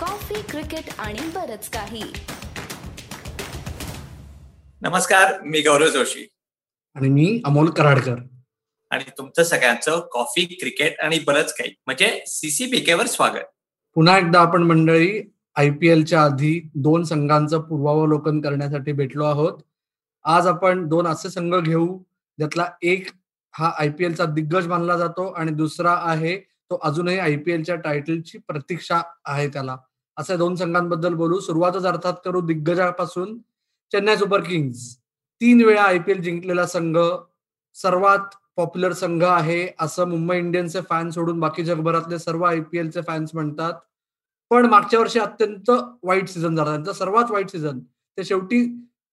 Coffee cricket आणि बरच काही. नमस्कार मी गौरव जोशी. आणि मी अमोल कराडकर. आणि तुमचं सगळ्यांचं कॉफी क्रिकेट आणि बरंच काही. म्हणजे सीसीपीकेवर स्वागत. पुन्हा एकदा आपण मंडळी आय पी एलच्या आधी दोन संघांचं पूर्वावलोकन करण्यासाठी भेटलो आहोत. आज आपण दोन असे संघ घेऊ ज्यातला एक हा आय पी एलचा दिग्गज मानला जातो आणि दुसरा आहे तो अजूनही आय पी एलच्या टायटलची प्रतीक्षा आहे त्याला. असे दोन संघांबद्दल बोलू. सुरुवातच अर्थात करू दिग्गजापासून. चेन्नई सुपर किंग्स तीन वेळा आय पी एल जिंकलेला संघ. सर्वात पॉप्युलर संघ आहे असं मुंबई इंडियन्सचे फॅन सोडून बाकी जगभरातले सर्व आय पी एलचे फॅन्स म्हणतात. पण मागच्या वर्षी अत्यंत वाईट सीझन झाला. त्यांचा सर्वात वाईट सीझन. ते शेवटी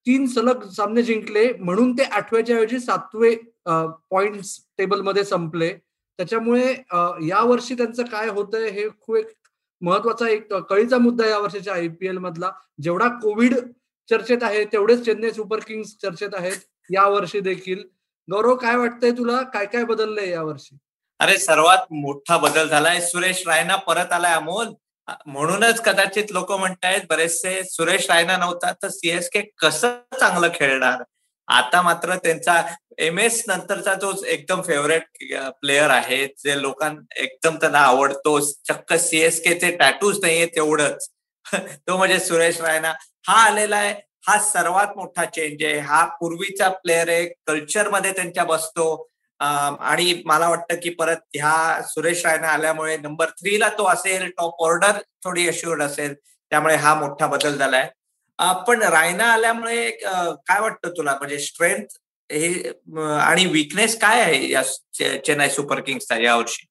तीन सलग सामने जिंकले. म्हणून ते आठव्याच्या ऐवजी सातवे पॉइंट टेबलमध्ये संपले. त्याच्यामुळे या वर्षी त्यांचं काय होतंय हे खूप एक महत्त्वाचा एक कळीचा मुद्दा या वर्षीच्या आय पी एल मधला. जेवढा कोविड चर्चेत आहे तेवढेच चेन्नई सुपर किंग्स चर्चेत आहेत या वर्षी देखील. गौरव काय वाटतंय तुला? काय काय बदललंय या वर्षी? अरे सर्वात मोठा बदल झालाय सुरेश रायना परत आलाय अमोल. म्हणूनच कदाचित लोक म्हणतायत बरेचसे सुरेश रायना नव्हता तर सीएसके कसं चांगलं खेळणार? आता मात्र त्यांचा एम एस नंतरचा जो एकदम फेवरेट प्लेअर आहे जे लोकांना एकदम त्यांना आवडतो चक्क सीएसकेचे टॅटूज नाहीये तेवढंच. तो म्हणजे सुरेश रायना. हा आलेला आहे हा सर्वात मोठा चेंज आहे. हा पूर्वीचा प्लेअर आहे कल्चरमध्ये त्यांच्या बसतो. आणि मला वाटतं की परत ह्या सुरेश रायना आल्यामुळे नंबर थ्रीला तो असेल टॉप ऑर्डर थोडी अश्युअर्ड असेल. त्यामुळे हा मोठा बदल झालाय. पण रायना आल्यामुळे काय वाटतं तुला? म्हणजे स्ट्रेंथ हे आणि विकनेस काय आहे या चेन्नई सुपर किंग्सचा यावर्षी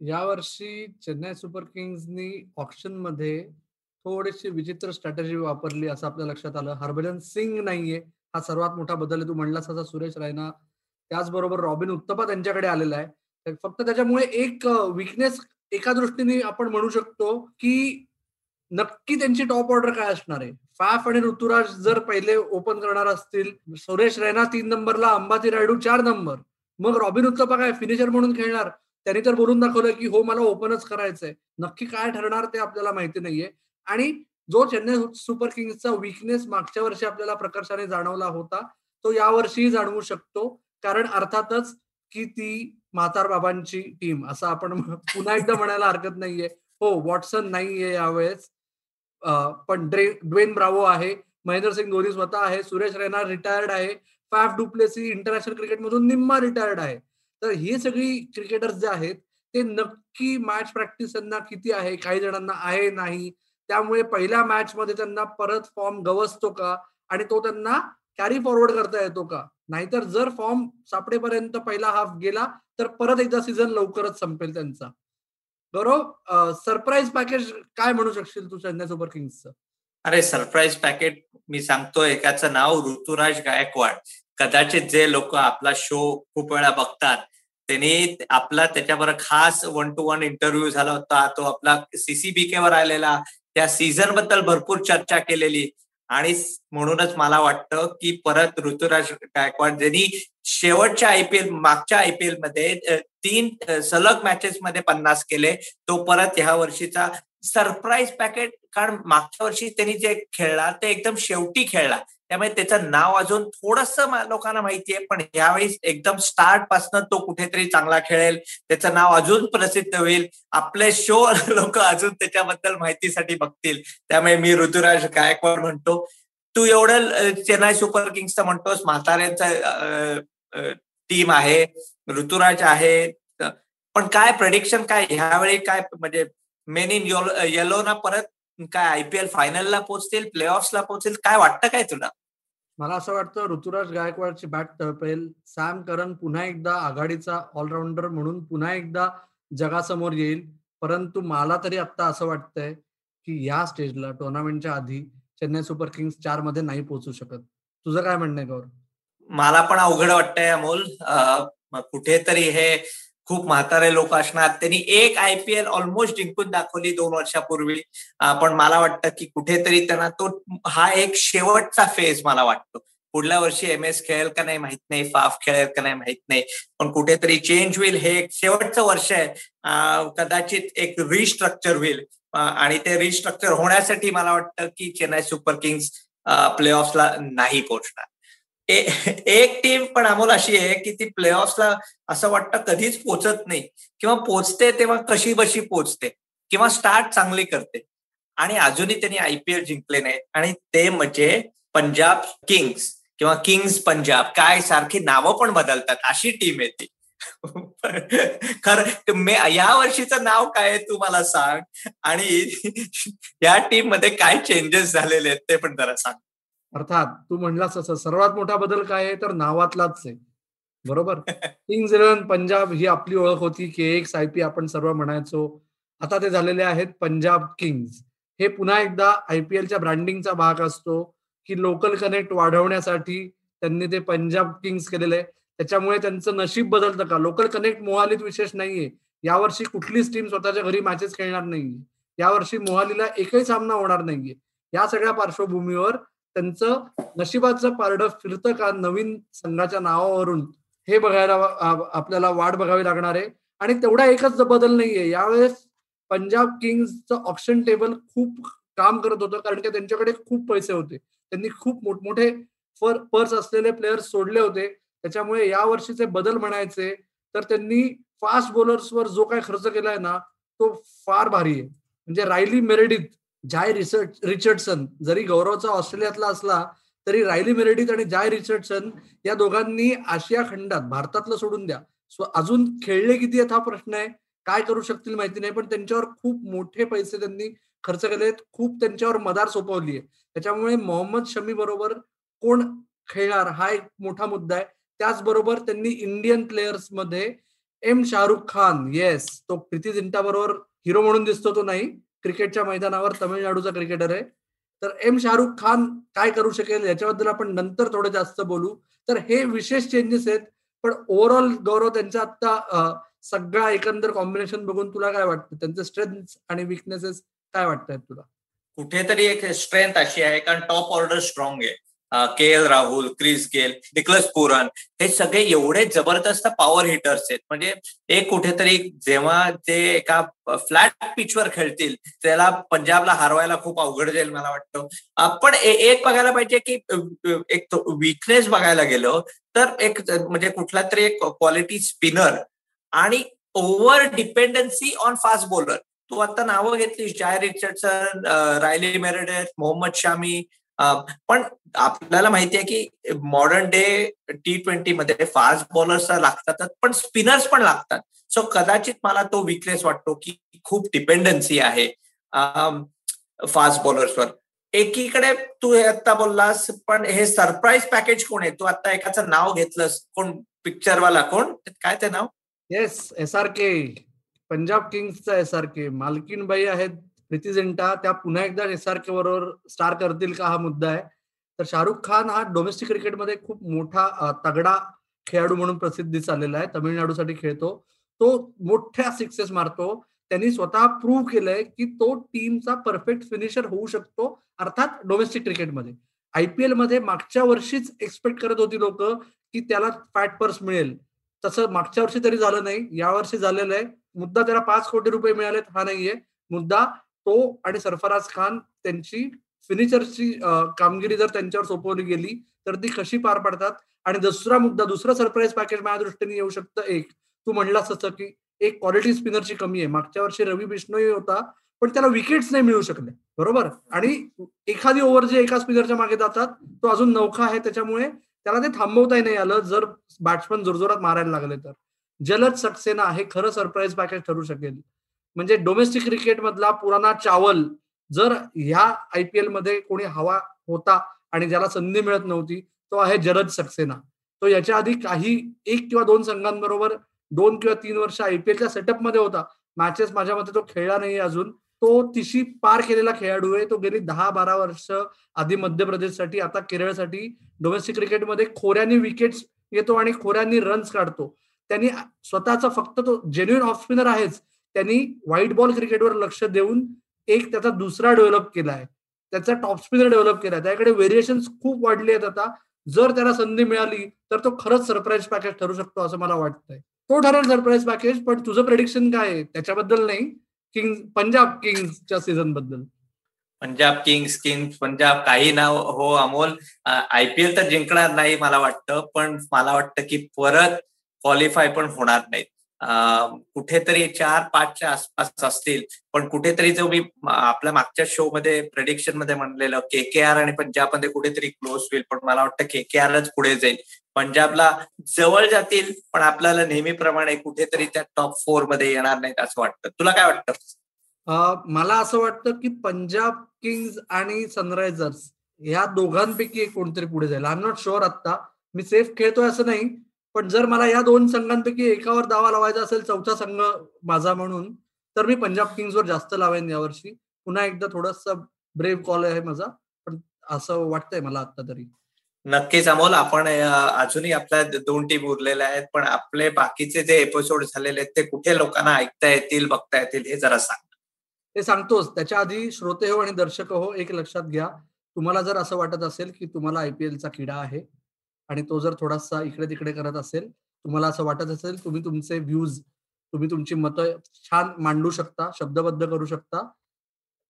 यावर्षी चेन्नई सुपर किंग्सनी ऑप्शनमध्ये थोडीशी विचित्र स्ट्रॅटेजी वापरली असं आपल्या लक्षात आलं. हरभजन सिंग नाहीये. हा सर्वात मोठा बदल आहे तू म्हणलास असा सुरेश रायना. त्याचबरोबर रॉबिन उत्तपा त्यांच्याकडे आलेला आहे. फक्त त्याच्यामुळे एक विकनेस एका दृष्टीने आपण म्हणू शकतो की नक्की त्यांची टॉप ऑर्डर काय असणार आहे? फाफ आणि ऋतुराज जर पहिले ओपन करणार असतील सुरेश रैना तीन नंबरला अंबाती रायडू चार नंबर मग रॉबिन उत्तपा काय? फिनिशर म्हणून खेळणार. त्यांनी तर बोलून दाखवलं की हो मला ओपनच करायचंय. नक्की काय ठरणार ते आपल्याला माहिती नाहीये. आणि जो चेन्नई सुपर किंग्सचा विकनेस मागच्या वर्षी आपल्याला प्रकर्षाने जाणवला होता तो यावर्षीही जाणवू शकतो. कारण अर्थातच की ती म्हातार बाबांची टीम असं आपण पुन्हा एकदा म्हणायला हरकत नाहीये. हो वॉटसन नाहीये यावेळेस. पण ड्रे ड्वेन ब्रावो आहे महेंद्र सिंग धोनी स्वतः आहे सुरेश रैना रिटायर्ड आहे फॅफ डुप्लेसी इंटरनॅशनल क्रिकेटमधून निम्मा रिटायर्ड आहे. तर ही सगळी क्रिकेटर्स जे आहेत ते नक्की मॅच प्रॅक्टिस त्यांना किती आहे काही जणांना आहे नाही त्यामुळे पहिल्या मॅच मध्ये त्यांना परत फॉर्म गवसतो का आणि तो त्यांना कॅरी फॉरवर्ड करता येतो का? नाहीतर जर फॉर्म सापडेपर्यंत पहिला हाफ गेला तर परत एकदा सीझन लवकरच संपेल त्यांचा. बरोबर? सरप्राईज पॅकेज काय म्हणू शकशील तू चेन्नई सुपर किंग्सचं? अरे सरप्राईज पॅकेट मी सांगतो एकाचं नाव ऋतुराज गायकवाड. कदाचित जे लोक आपला शो खूप वेळा बघतात त्यांनी आपला त्याच्यावर खास वन टू वन इंटरव्ह्यू झाला होता तो आपला सीसीबीके वर आलेला. त्या सीझनबद्दल भरपूर चर्चा केलेली. आणि म्हणूनच मला वाटतं की परत ऋतुराज गायकवाड ज्यांनी शेवटच्या आयपीएल मागच्या आयपीएलमध्ये तीन सलग मॅचेस मध्ये पन्नास केले. तो परत ह्या वर्षीचा सरप्राईज पॅकेट कारण मागच्या वर्षी त्यांनी जे खेळला ते एकदम शेवटी खेळला. त्यामुळे त्याचं नाव अजून थोडस लोकांना माहितीये पण यावेळी एकदम स्टार्ट पासन तो कुठेतरी चांगला खेळेल. त्याचं नाव अजून प्रसिद्ध होईल. आपले शो लोक अजून त्याच्याबद्दल माहितीसाठी बघतील. त्यामुळे मी ऋतुराज गायकवाड म्हणतो. तू एवढं चेन्नई सुपर किंग्सचं म्हणतोस. म्हाताऱ्यांचा टीम आहे. ऋतुराज आहे. पण काय प्रेडिक्शन काय? ह्यावेळी काय म्हणजे मेन इन येलो ना परत काय आयपीएल फायनलला पोहोचतील प्ले ऑफला पोहोचतील? काय वाटतं काय तुला? मला असं वाटतं ऋतुराज गायकवाडची बॅट तळपेल. सॅम करन पुन्हा एकदा आघाडीचा ऑलराऊंडर म्हणून पुन्हा एकदा जगासमोर येईल. परंतु मला तरी आता असं वाटतंय की या स्टेजला टुर्नामेंटच्या आधी चेन्नई सुपर किंग्स चारमध्ये नाही पोहोचू शकत. तुझं काय म्हणणं गौर मला पण अवघड वाटतंय अमोल. कुठेतरी हे खूप म्हातारे लोक असणार. त्यांनी एक आयपीएल ऑलमोस्ट जिंकून दाखवली दोन वर्षापूर्वी. पण मला वाटतं की कुठेतरी त्यांना तो हा एक शेवटचा फेज मला वाटतो. पुढल्या वर्षी एम एस खेळेल का नाही माहीत नाही. फाफ खेळेल का नाही माहीत नाही. पण कुठेतरी चेंज होईल हे एक शेवटचं वर्ष आहे. कदाचित एक रिस्ट्रक्चर होईल. आणि ते रिस्ट्रक्चर होण्यासाठी मला वाटतं की चेन्नई सुपर किंग्स प्ले ऑफला नाही पोहोचणार. एक टीम पण अमोल अशी आहे की ती प्लेऑफला असं वाटतं कधीच पोचत नाही. किंवा पोचते तेव्हा कशी बशी पोचते. किंवा स्टार्ट चांगली करते. आणि अजूनही त्यांनी आयपीएल जिंकले नाही. आणि ते म्हणजे पंजाब किंग्स किंवा किंग्स पंजाब. काय सारखी नावं पण बदलतात. अशी टीम आहे ती. खरं मे या वर्षीचं नाव काय तू मला सांग. आणि या टीममध्ये काय चेंजेस झालेले आहेत ते पण जरा सांग. अर्थात तू म्हणलास असं सर्वात मोठा बदल काय आहे? तर नावातलाच आहे. बरोबर? किंग्स इलेव्हन पंजाब ही आपली ओळख होती की एक आय पी आपण सर्व म्हणायचो. आता ते झालेले आहेत पंजाब किंग्स हे पुन्हा एकदा आयपीएलच्या ब्रँडिंगचा भाग असतो की लोकल कनेक्ट वाढवण्यासाठी त्यांनी ते पंजाब किंग्स केलेलं आहे. त्याच्यामुळे त्यांचं नशीब बदलतं का? लोकल कनेक्ट मोहालीत विशेष नाहीये. यावर्षी कुठलीच टीम स्वतःच्या घरी मॅचेस खेळणार नाहीये. यावर्षी मोहालीला एकही सामना होणार नाहीये. या सगळ्या पार्श्वभूमीवर त्यांचं नशिबाचं पारडं फिरतं का नवीन संघाच्या नावावरून? हे बघायला आपल्याला वाट बघावी लागणार आहे. आणि तेवढा एकच बदल नाहीये. यावेळेस पंजाब किंग्सचं ऑप्शन टेबल खूप काम करत होतं कारण की त्यांच्याकडे खूप पैसे होते. त्यांनी खूप मोठमोठे पर्स असलेले प्लेयर्स सोडले होते. त्याच्यामुळे या वर्षीचे बदल म्हणायचे तर त्यांनी फास्ट बॉलर्सवर जो काय खर्च केलाय ना तो फार भारी आहे. म्हणजे Riley Meredith Jhye research Richardson जरी गौरवचा ऑस्ट्रेलियातला असला तरी रायली मेरेडिथ आणि जाय रिचर्डसन या दोघांनी आशिया खंडात भारतातलं सोडून द्या. अजून खेळले किती आहेत हा प्रश्न आहे? काय करू शकतील माहिती नाही पण त्यांच्यावर खूप मोठे पैसे त्यांनी खर्च केले खूप त्यांच्यावर मदार सोपवली आहे. त्याच्यामुळे मोहम्मद शमी बरोबर कोण खेळणार हा एक मोठा मुद्दा आहे. त्याचबरोबर त्यांनी इंडियन प्लेयर्समध्ये एम शाहरुख खान येस तो प्रीती जिंटा बरोबर हिरो म्हणून दिसतो तो नाही. क्रिकेटच्या मैदानावर तमिळनाडूचा क्रिकेटर आहे. तर एम शाहरुख खान काय करू शकेल याच्याबद्दल आपण नंतर थोडं जास्त बोलू. तर हे विशेष चेंजेस आहेत पण ओव्हरऑल गौरव त्यांचा आता सगळा एकंदर कॉम्बिनेशन बघून तुला काय वाटतं? त्यांचे स्ट्रेंथ आणि विकनेसेस काय वाटतात तुला? कुठेतरी एक स्ट्रेंथ अशी आहे कारण टॉप ऑर्डर स्ट्रॉंग आहे. K L Rahul Chris Gayle Nicholas Pooran हे सगळे एवढे जबरदस्त पॉवर हिटर्स आहेत. म्हणजे एक कुठेतरी जेव्हा ते एका फ्लॅट पिचवर खेळतील त्याला पंजाबला हरवायला खूप अवघड जाईल मला वाटतं. पण एक बघायला पाहिजे की एक विकनेस बघायला गेलो तर एक म्हणजे कुठला तरी एक क्वालिटी स्पिनर आणि over dependency on fast bowler तू आता नावं घेतली Jhye Richardson Riley Meredith Mohammed Shami पण आपल्याला माहिती आहे की मॉडर्न डे टी ट्वेंटी मध्ये फास्ट बॉलर्स लागतात पण स्पिनर्स पण लागतात. सो कदाचित मला तो विकनेस वाटतो की खूप डिपेंडन्सी आहे फास्ट बॉलर्सवर एकीकडे तू हे आता बोललास पण हे सरप्राईज पॅकेज कोण आहे? तू आता एकाचं नाव घेतलंस कोण पिक्चरवाला कोण? काय ते नाव? Yes S R K Punjab किंग्सचा S R K मालकीनबाई आहेत प्रीती झेंटा त्या पुन्हा एकदा एस आर के बरोबर स्टार करतील का हा मुद्दा आहे. तर शाहरुख खान हा डोमेस्टिक क्रिकेटमध्ये खूप मोठा तगडा खेळाडू म्हणून प्रसिद्धी चाललेला आहे. तमिळनाडूसाठी खेळतो. तो मोठ्या सिक्सेस मारतो. त्यांनी स्वतः प्रूव्ह केलंय की तो टीमचा परफेक्ट फिनिशर होऊ शकतो अर्थात डोमेस्टिक क्रिकेटमध्ये आयपीएलमध्ये मागच्या वर्षीच एक्सपेक्ट करत होती लोक की त्याला फॅट पर्स मिळेल. तसं मागच्या वर्षी तरी झालं नाही. यावर्षी झालेलं आहे. मुद्दा त्याला पाच कोटी रुपये मिळालेत. हा नाहीये. मुद्दा तो आणि सरफराज खान त्यांची फिनिशरची कामगिरी जर त्यांच्यावर सोपवली गेली तर ती कशी पार पडतात? आणि दुसरा मुद्दा दुसरं सरप्राईज पॅकेज माझ्या दृष्टीने येऊ शकतं एक. तू म्हणलास असं की एक क्वालिटी स्पिनरची कमी आहे. मागच्या वर्षी रवी बिष्णोई होता पण त्याला विकेट्स नाही मिळू शकले. बरोबर? आणि एखादी ओव्हर जे एका स्पिनरच्या मागे जातात तो अजून नौखा आहे त्याच्यामुळे त्याला ते थांबवताही नाही आलं जर बॅट्समन जोरजोरात मारायला लागले तर. जलद सक्सेना हे खरं सरप्राईज पॅकेज ठरू शकेल. म्हणजे डोमेस्टिक क्रिकेट मधला पुराणा चावल जर ह्या आयपीएलमध्ये कोणी हवा होता आणि ज्याला संधी मिळत नव्हती तो आहे जरद सक्सेना. तो याच्या आधी काही एक किंवा दोन संघांबरोबर दोन किंवा तीन वर्ष आयपीएलच्या सेटअपमध्ये होता. मॅचेस माझ्या मते तो खेळला नाही अजून. तो तिशी पार केलेला खेळाडू आहे. तो गेली दहा बारा वर्ष आधी मध्य प्रदेशसाठी आता केरळसाठी डोमेस्टिक क्रिकेटमध्ये खोऱ्यांनी विकेट्स येतो आणि खोऱ्यांनी रन्स काढतो. त्यांनी स्वतःचा फक्त तो जेन्युन ऑफ स्पिनर आहेच. त्यांनी व्हाईट बॉल क्रिकेटवर लक्ष देऊन एक त्याचा दुसरा डेव्हलप केला आहे त्याचा टॉप स्पिनर डेव्हलप केला त्याकडे व्हेरिएशन खूप वाढले आहेत आता. जर त्याला संधी मिळाली तर तो खरंच सरप्राईज पॅकेज ठरू शकतो असं मला वाटतंय. तो ठरेल सरप्राईज पॅकेज पण तुझं प्रेडिक्शन काय आहे? त्याच्याबद्दल नाही. किंग पंजाब किंग्सच्या सीझनबद्दल. पंजाब किंग्स किंग्स पंजाब काही नाव हो अमोल. आयपीएल तर जिंकणार नाही मला वाटतं पण मला वाटतं की परत क्वालिफाय पण होणार नाहीत. कुठेतरी चार पाचच्या आसपास असतील. पण कुठेतरी जो मी आपल्या मागच्या शो मध्ये प्रेडिक्शनमध्ये म्हणलेलं के के आर आणि पंजाबमध्ये कुठेतरी क्लोज होईल. पण मला वाटतं के के आरच पुढे जाईल. पंजाबला जवळ जातील पण आपल्याला नेहमीप्रमाणे कुठेतरी त्या टॉप फोरमध्ये येणार नाहीत असं वाटतं. तुला काय वाटतं? मला असं वाटतं की पंजाब किंग्स आणि सनरायझर्स या दोघांपैकी कोणतरी पुढे जाईल. आय एम नॉट शुअर आता मी सेफ खेळतोय असं नाही. पण जर मला या दोन संघांपैकी एकावर दावा लावायचा असेल चौथा संघ माझा म्हणून तर मी पंजाब किंग्सवर जास्त लावेन यावर्षी. पुन्हा एकदा थोडस ब्रेव कॉल आहे माझा पण असं वाटतंय मला आता तरी. नक्कीच अमोल आपण अजूनही आपल्या दोन टीम उरलेल्या आहेत पण आपले बाकीचे जे एपिसोड झालेले आहेत ते कुठे लोकांना ऐकता येतील बघता येतील हे जरा सांग. ते सांगतोच. त्याच्या आधी श्रोते हो आणि दर्शक हो एक लक्षात घ्या. तुम्हाला जर असं वाटत असेल की तुम्हाला आयपीएलचा किडा आहे आणि तो जर थोडासा इकडे तिकडे करत असेल तुम्हाला असं वाटत असेल तुम्ही तुमचे व्ह्यूज तुम्ही तुमची मतं छान मांडू शकता शब्दबद्ध करू शकता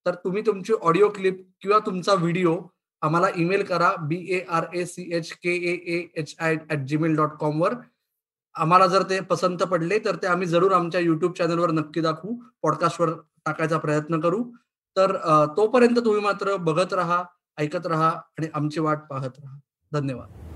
तर तुम्ही तुमची ऑडिओ क्लिप किंवा तुमचा व्हिडिओ आम्हाला ईमेल करा B A R A C H K A H I at Gmail dot com वर. आम्हाला जर ते पसंत पडले तर ते आम्ही जरूर आमच्या युट्यूब चॅनलवर नक्की दाखवू पॉडकास्टवर टाकायचा प्रयत्न करू. तर तोपर्यंत तुम्ही मात्र बघत राहा ऐकत राहा आणि आमची वाट पाहत राहा. धन्यवाद.